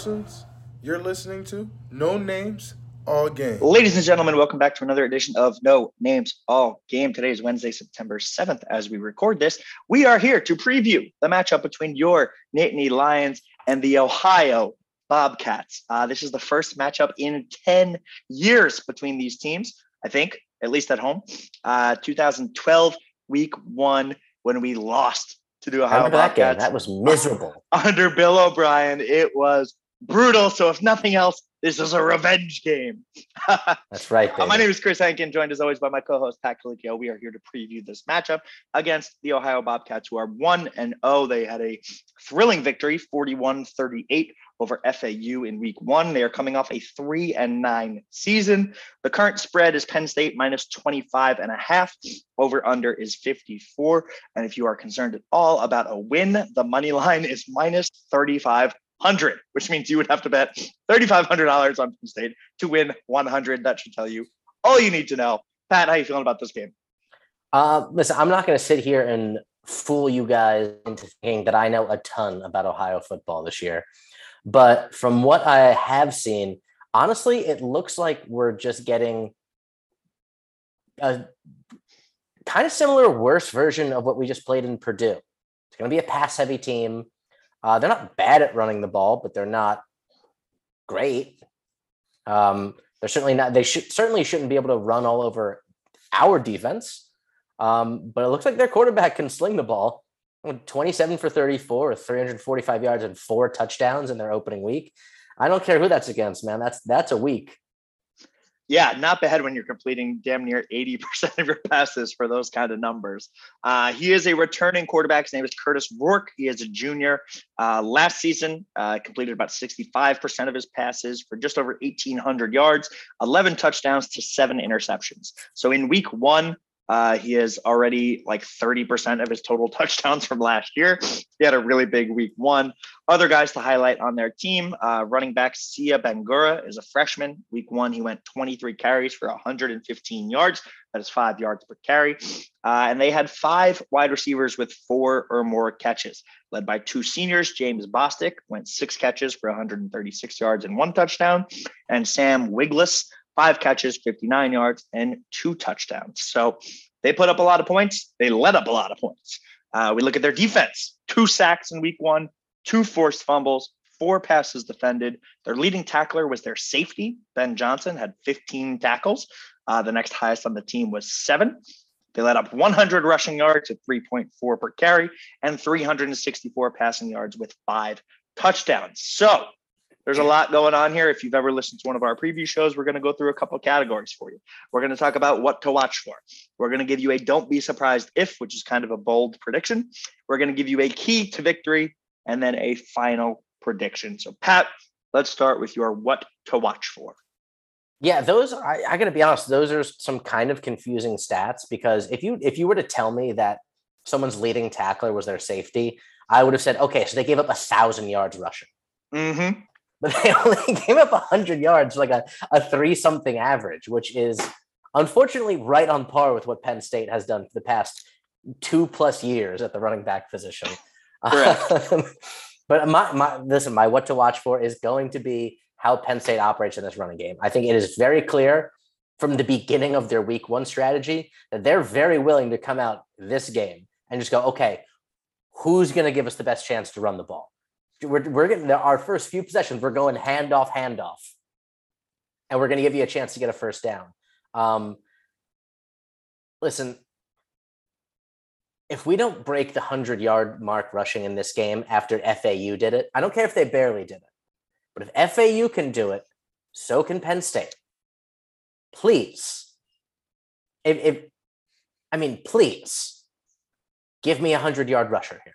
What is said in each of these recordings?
Parsons. You're listening to No Names, All Game. Ladies and gentlemen, welcome back to another edition of No Names, All Game. Today is Wednesday, September 7th. As we record this, we are here to preview the matchup between your Nittany Lions and the Ohio Bobcats. Uh, this is the first matchup in 10 years between these teams, I think, at least at home. Uh, 2012, week one, when we lost to the Ohio that game. Bobcats That was miserable. under Bill O'Brien. It was brutal. So, if nothing else, this is a revenge game. That's right. Uh, my name is Chris Hankin, joined as always by my co-host Pat Colicchio. We are here to preview this matchup against the Ohio Bobcats, who are 1 and 0. They had a thrilling victory, 41-38 over FAU in week 1. They are coming off a 3 and 9 season. The current spread is Penn State minus 25 and a half. Over under is 54. And if you are concerned at all about a win, the money line is minus 35 hundred, which means you would have to bet thirty-five hundred dollars on Penn State to win one hundred. That should tell you all you need to know. Pat, how you feeling about this game? Uh, listen, I'm not going to sit here and fool you guys into thinking that I know a ton about Ohio football this year. But from what I have seen, honestly, it looks like we're just getting a kind of similar, worse version of what we just played in Purdue. It's going to be a pass heavy team. Uh, they're not bad at running the ball, but they're not great. Um, they're certainly not. They should certainly shouldn't be able to run all over our defense. Um, but it looks like their quarterback can sling the ball. 27 for 34 or 345 yards and four touchdowns in their opening week. I don't care who that's against, man. That's that's a week. Yeah, not bad when you're completing damn near 80% of your passes for those kind of numbers. Uh, he is a returning quarterback. His name is Kurtis Rourke. He is a junior. Uh, last season, uh, completed about 65% of his passes for just over 1,800 yards, 11 touchdowns to seven interceptions. So in week one, uh, he is already like 30% of his total touchdowns from last year. He had a really big week one. Other guys to highlight on their team uh, running back Sieh Bangura is a freshman. Week one, he went 23 carries for 115 yards. That is five yards per carry. Uh, and they had five wide receivers with four or more catches, led by two seniors. James Bostic went six catches for 136 yards and one touchdown. And Sam Wiglusz five catches, 59 yards, and two touchdowns. So they put up a lot of points. They let up a lot of points. Uh, we look at their defense two sacks in week one, two forced fumbles, four passes defended. Their leading tackler was their safety. Ben Johnson had 15 tackles. Uh, the next highest on the team was seven. They let up 100 rushing yards at 3.4 per carry and 364 passing yards with five touchdowns. So there's a lot going on here. If you've ever listened to one of our preview shows, we're going to go through a couple of categories for you. We're going to talk about what to watch for. We're going to give you a don't be surprised if, which is kind of a bold prediction. We're going to give you a key to victory and then a final prediction. So, Pat, let's start with your what to watch for. Yeah, those I, I got to be honest. Those are some kind of confusing stats because if you if you were to tell me that someone's leading tackler was their safety, I would have said, okay, so they gave up a thousand yards rushing. Mm-hmm. But they only gave up 100 yards, like a, a three something average, which is unfortunately right on par with what Penn State has done for the past two plus years at the running back position. Um, but my, my, listen, my what to watch for is going to be how Penn State operates in this running game. I think it is very clear from the beginning of their week one strategy that they're very willing to come out this game and just go, okay, who's going to give us the best chance to run the ball? We're, we're getting our first few possessions. We're going handoff, handoff, and we're going to give you a chance to get a first down. Um, listen, if we don't break the hundred yard mark rushing in this game after FAU did it, I don't care if they barely did it, but if FAU can do it, so can Penn State. Please, if, if I mean, please give me a hundred yard rusher here.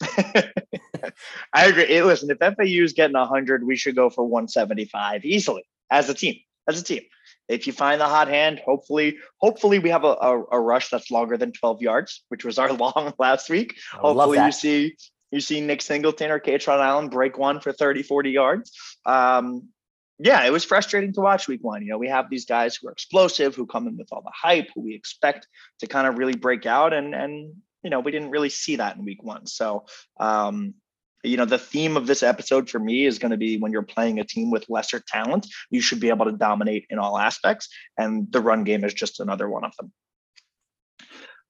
I agree. Hey, listen, if FAU is getting 100, we should go for 175 easily as a team. As a team, if you find the hot hand, hopefully, hopefully we have a, a, a rush that's longer than 12 yards, which was our long last week. Hopefully, you see you see Nick Singleton or Kaytron Allen break one for 30, 40 yards. Um, yeah, it was frustrating to watch week one. You know, we have these guys who are explosive, who come in with all the hype, who we expect to kind of really break out, and and you know, we didn't really see that in week one. So um, you know, the theme of this episode for me is going to be when you're playing a team with lesser talent, you should be able to dominate in all aspects. And the run game is just another one of them.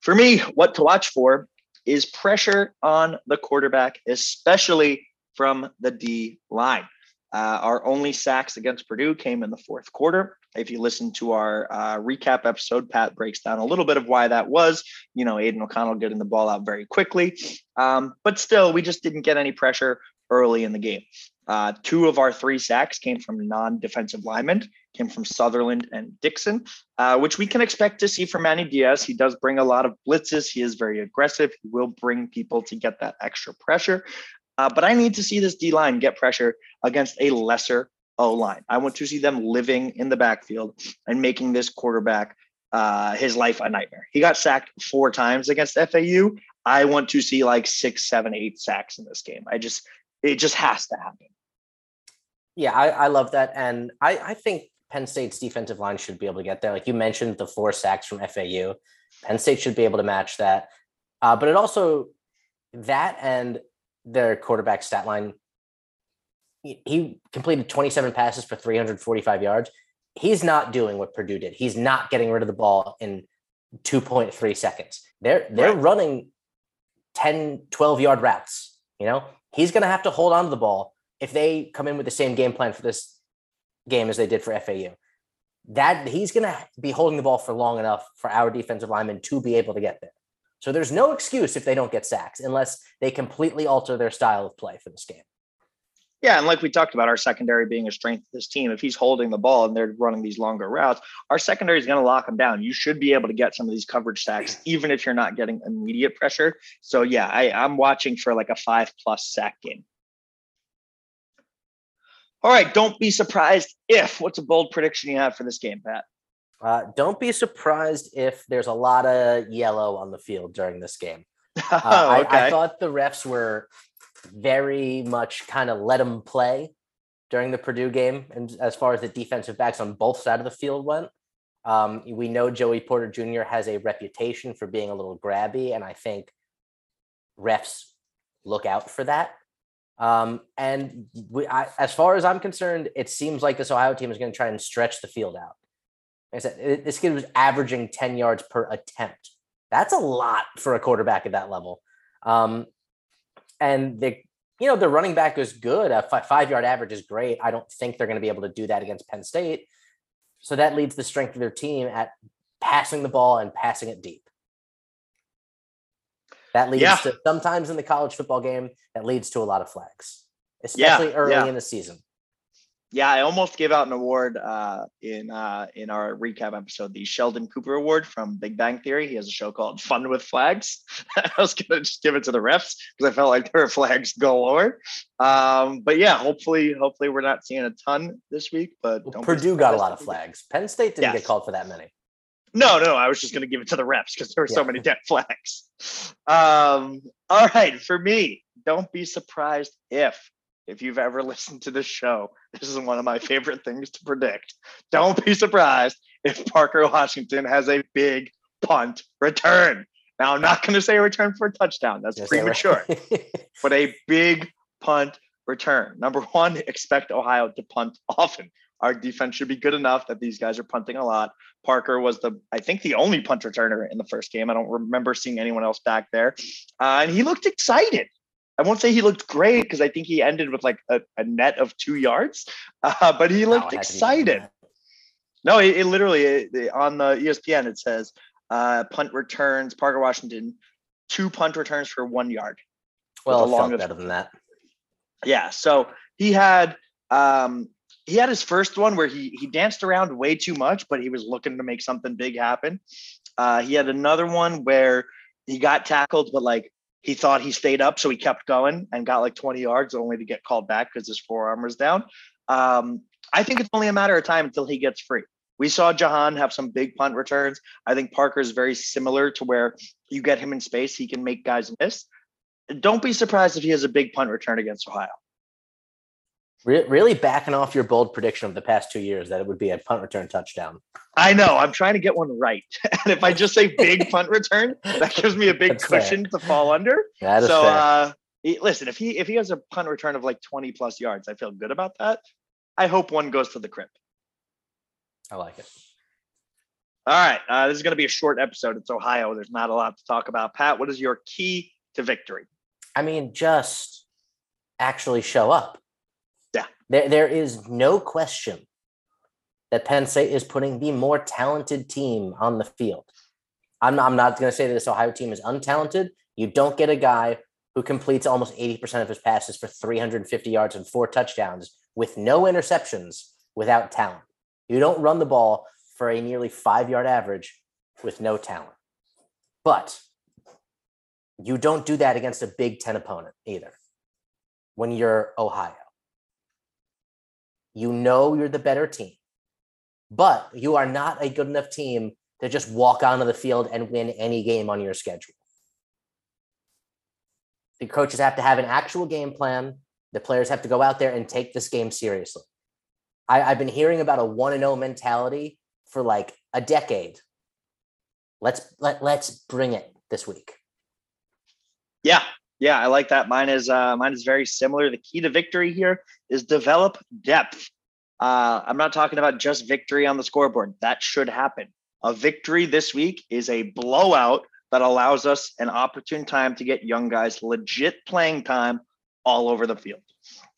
For me, what to watch for is pressure on the quarterback, especially from the D line. Uh, our only sacks against Purdue came in the fourth quarter. If you listen to our uh, recap episode, Pat breaks down a little bit of why that was. You know, Aidan O'Connell getting the ball out very quickly. Um, but still, we just didn't get any pressure early in the game. Uh, two of our three sacks came from non defensive linemen, came from Sutherland and Dixon, uh, which we can expect to see from Manny Diaz. He does bring a lot of blitzes. He is very aggressive. He will bring people to get that extra pressure. Uh, but I need to see this D line get pressure against a lesser O line. I want to see them living in the backfield and making this quarterback uh, his life a nightmare. He got sacked four times against FAU. I want to see like six, seven, eight sacks in this game. I just, it just has to happen. Yeah, I, I love that. And I, I think Penn State's defensive line should be able to get there. Like you mentioned, the four sacks from FAU. Penn State should be able to match that. Uh, but it also, that and their quarterback stat line. He completed 27 passes for 345 yards. He's not doing what Purdue did. He's not getting rid of the ball in 2.3 seconds. They're they're right. running 10, 12 yard routes. You know, he's going to have to hold on to the ball if they come in with the same game plan for this game as they did for FAU. That he's going to be holding the ball for long enough for our defensive linemen to be able to get there. So there's no excuse if they don't get sacks unless they completely alter their style of play for this game. Yeah, and like we talked about, our secondary being a strength of this team. If he's holding the ball and they're running these longer routes, our secondary is going to lock him down. You should be able to get some of these coverage sacks, even if you're not getting immediate pressure. So yeah, I, I'm watching for like a five plus sack game. All right, don't be surprised if. What's a bold prediction you have for this game, Pat? Uh, don't be surprised if there's a lot of yellow on the field during this game. Uh, okay. I, I, thought the refs were very much kind of let them play during the Purdue game, and as far as the defensive backs on both sides of the field went. Um, we know Joey Porter Jr. has a reputation for being a little grabby, and I think refs look out for that. Um, and we, I, as far as I'm concerned, it seems like this Ohio team is going to try and stretch the field out. Like I said, this kid was averaging 10 yards per attempt. That's a lot for a quarterback at that level. Um, and the, you know, the running back is good. A five yard average is great. I don't think they're going to be able to do that against Penn State. So that leads the strength of their team at passing the ball and passing it deep. That leads yeah. to sometimes in the college football game, that leads to a lot of flags, especially yeah, early yeah. in the season. Yeah, I almost gave out an award uh, in uh, in our recap episode, the Sheldon Cooper Award from Big Bang Theory. He has a show called Fun with Flags. I was gonna just give it to the refs because I felt like there were flags galore. Um, but yeah, hopefully, hopefully we're not seeing a ton this week. But well, Purdue got a lot of flags. Penn State didn't yes. get called for that many. No, no, I was just going to give it to the refs because there were yeah. so many dead flags. Um, all right, for me, don't be surprised if if you've ever listened to this show, this is one of my favorite things to predict. Don't be surprised if Parker Washington has a big punt return. Now, I'm not going to say a return for a touchdown. That's yes, premature. but a big punt return. Number one, expect Ohio to punt often. Our defense should be good enough that these guys are punting a lot. Parker was the, I think, the only punt returner in the first game. I don't remember seeing anyone else back there. Uh, and he looked excited. I won't say he looked great because I think he ended with like a, a net of two yards, uh, but he looked no, excited. No, it, it literally it, on the ESPN it says uh, punt returns Parker Washington two punt returns for one yard. Well, the longest better than that. Yeah, so he had um, he had his first one where he he danced around way too much, but he was looking to make something big happen. Uh, he had another one where he got tackled, but like he thought he stayed up, so he kept going and got like 20 yards only to get called back because his forearm was down. Um, I think it's only a matter of time until he gets free. We saw Jahan have some big punt returns. I think Parker is very similar to where you get him in space, he can make guys miss. Don't be surprised if he has a big punt return against Ohio. Re- really backing off your bold prediction of the past two years that it would be a punt return touchdown. I know. I'm trying to get one right. and if I just say big punt return, that gives me a big That's cushion fair. to fall under. That is so, fair. Uh, listen, if he if he has a punt return of like 20 plus yards, I feel good about that. I hope one goes to the crib. I like it. All right, uh, this is going to be a short episode. It's Ohio. There's not a lot to talk about. Pat, what is your key to victory? I mean, just actually show up. There, there is no question that Penn State is putting the more talented team on the field. I'm not, I'm not going to say that this Ohio team is untalented. You don't get a guy who completes almost 80% of his passes for 350 yards and four touchdowns with no interceptions without talent. You don't run the ball for a nearly five yard average with no talent. But you don't do that against a Big Ten opponent either when you're Ohio. You know you're the better team, but you are not a good enough team to just walk onto the field and win any game on your schedule. The coaches have to have an actual game plan. The players have to go out there and take this game seriously. I, I've been hearing about a one and zero mentality for like a decade. Let's let let's bring it this week. Yeah, yeah, I like that. Mine is uh, mine is very similar. The key to victory here is develop depth. Uh, I'm not talking about just victory on the scoreboard. That should happen. A victory this week is a blowout that allows us an opportune time to get young guys legit playing time all over the field.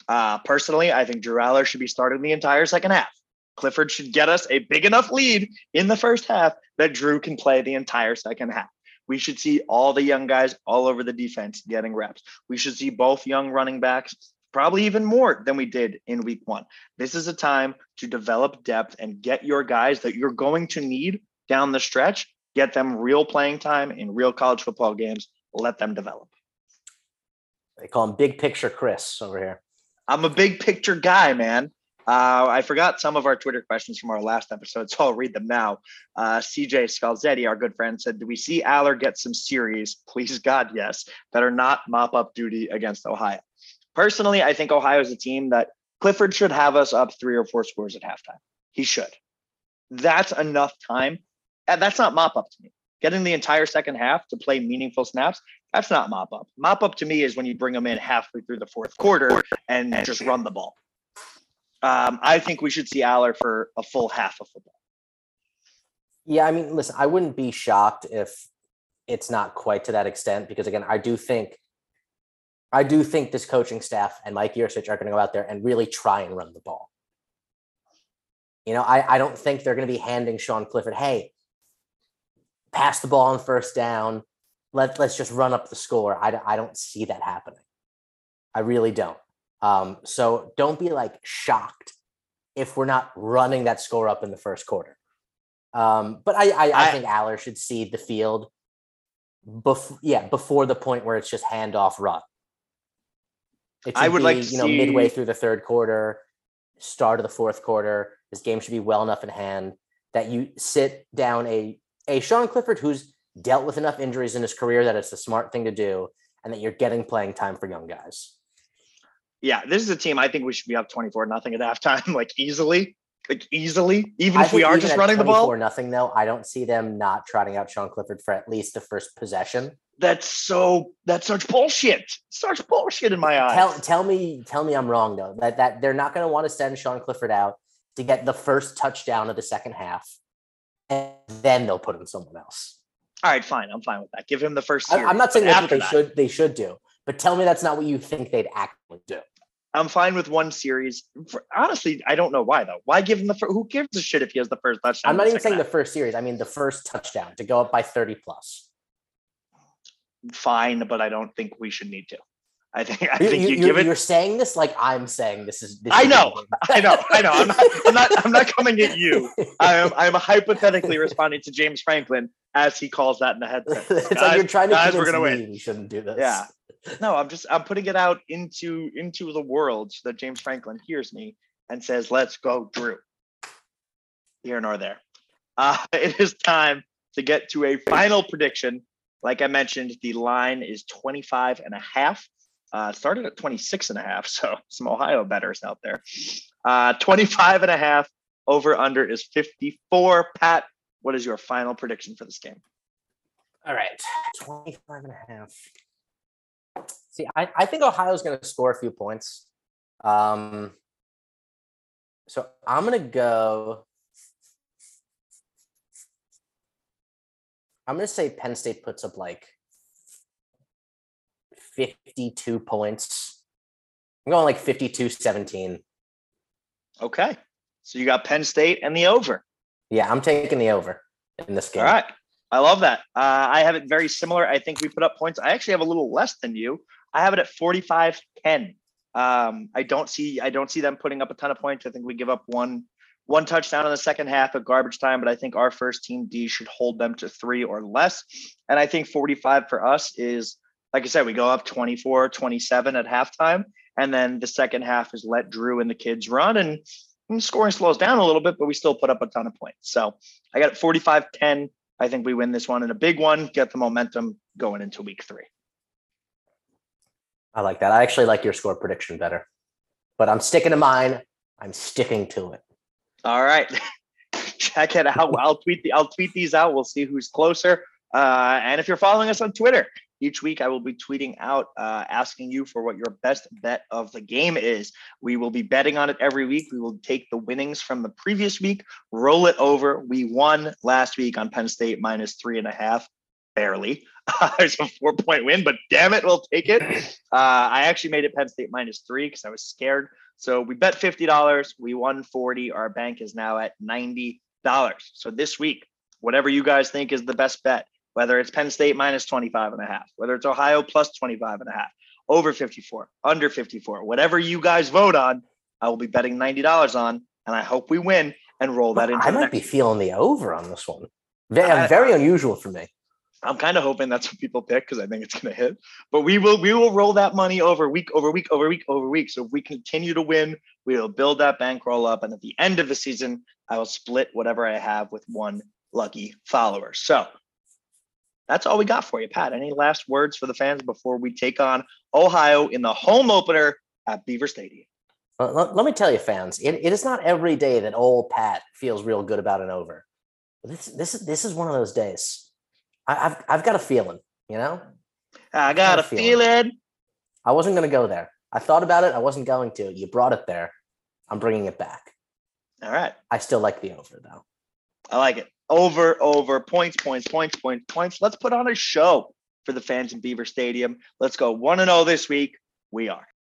Uh, personally, I think Drew Allar should be starting the entire second half. Clifford should get us a big enough lead in the first half that Drew can play the entire second half. We should see all the young guys all over the defense getting reps. We should see both young running backs, probably even more than we did in week one. This is a time to develop depth and get your guys that you're going to need down the stretch, get them real playing time in real college football games, let them develop. They call him Big Picture Chris over here. I'm a big picture guy, man. Uh, I forgot some of our Twitter questions from our last episode, so I'll read them now. Uh, CJ Scalzetti, our good friend, said, Do we see Allar get some series? Please, God, yes, that are not mop up duty against Ohio. Personally, I think Ohio is a team that Clifford should have us up three or four scores at halftime. He should. That's enough time. That's not mop up to me. Getting the entire second half to play meaningful snaps, that's not mop up. Mop up to me is when you bring them in halfway through the fourth quarter and just run the ball. Um, I think we should see Allar for a full half of football. Yeah, I mean, listen, I wouldn't be shocked if it's not quite to that extent because again, I do think I do think this coaching staff and Mike Yurcich are going to go out there and really try and run the ball. You know, I, I don't think they're going to be handing Sean Clifford, hey, pass the ball on first down. Let, let's just run up the score. I, I don't see that happening. I really don't. Um, so don't be like shocked if we're not running that score up in the first quarter. Um, but I, I, I, I- think Allar should see the field before, yeah, before the point where it's just handoff run. It I would like be, to you know, midway through the third quarter, start of the fourth quarter. This game should be well enough in hand that you sit down a a Sean Clifford who's dealt with enough injuries in his career that it's the smart thing to do, and that you're getting playing time for young guys. Yeah, this is a team I think we should be up 24 nothing at halftime, like easily. Like easily, even I if we are just running the ball. 24 Nothing though. I don't see them not trotting out Sean Clifford for at least the first possession. That's so that's such bullshit. Such bullshit in my eyes. Tell tell me tell me I'm wrong though. That that they're not going to want to send Sean Clifford out to get the first touchdown of the second half, and then they'll put in someone else. All right, fine. I'm fine with that. Give him the first I, series. I'm not saying that's what they that, should they should do, but tell me that's not what you think they'd actually do. I'm fine with one series. For, honestly, I don't know why though. Why give him the first? Who gives a shit if he has the first touchdown? I'm not even saying the first series. I mean the first touchdown to go up by 30 plus. fine, but I don't think we should need to. I think I You, think you, you, give it. are saying this like I'm saying this is. This I is know, I know, I know. I'm not, I'm not. I'm not coming at you. I am. I'm hypothetically responding to James Franklin as he calls that in the headset. it's like you're trying to guys, we're gonna me win. we shouldn't do this. Yeah. No, I'm just. I'm putting it out into into the world so that James Franklin hears me and says, "Let's go, Drew." Here nor there. Uh, it is time to get to a final prediction. Like I mentioned, the line is 25 and a half. Uh, started at 26 and a half, so some Ohio betters out there. Uh, 25 and a half over under is 54. Pat, what is your final prediction for this game? All right. 25 and a half. See, I, I think Ohio's going to score a few points. Um, so I'm going to go. I'm going to say Penn State puts up like 52 points. I'm going like 52 17. Okay. So you got Penn State and the over. Yeah, I'm taking the over in this game. All right. I love that. Uh, I have it very similar. I think we put up points. I actually have a little less than you. I have it at 45 10. Um, I don't see I don't see them putting up a ton of points. I think we give up one one touchdown in the second half at garbage time, but I think our first team D should hold them to three or less. And I think 45 for us is like I said, we go up 24, 27 at halftime. And then the second half is let Drew and the kids run and, and scoring slows down a little bit, but we still put up a ton of points. So I got 45 10. I think we win this one in a big one, get the momentum going into week three. I like that. I actually like your score prediction better, but I'm sticking to mine. I'm sticking to it. All right. Check it out. I'll tweet the I'll tweet these out. We'll see who's closer. Uh, and if you're following us on Twitter, each week, I will be tweeting out uh, asking you for what your best bet of the game is. We will be betting on it every week. We will take the winnings from the previous week, roll it over. We won last week on Penn State minus three and a half, barely. There's a four point win, but damn it, we'll take it. Uh, I actually made it Penn State minus three because I was scared. So we bet $50. We won 40. Our bank is now at $90. So this week, whatever you guys think is the best bet, whether it's Penn State minus 25 and a half, whether it's Ohio plus 25 and a half, over 54, under 54, whatever you guys vote on, I will be betting $90 on, and I hope we win and roll that into I might be feeling the over on this one. Very, very unusual for me. I'm kind of hoping that's what people pick because I think it's going to hit. But we will we will roll that money over week over week over week over week. So if we continue to win, we will build that bankroll up, and at the end of the season, I will split whatever I have with one lucky follower. So that's all we got for you, Pat. Any last words for the fans before we take on Ohio in the home opener at Beaver Stadium? Well, let, let, me tell you, fans, it, it is not every day that old Pat feels real good about an over. This this is this is one of those days. I, have I've got a feeling, you know. I got, got a feeling. feeling. I wasn't going to go there. I thought about it. I wasn't going to. You brought it there. I'm bringing it back. All right. I still like the over though. I like it over, over, points, points, points, points, points. Let's put on a show for the fans in Beaver Stadium. Let's go 1 and 0 this week. We are.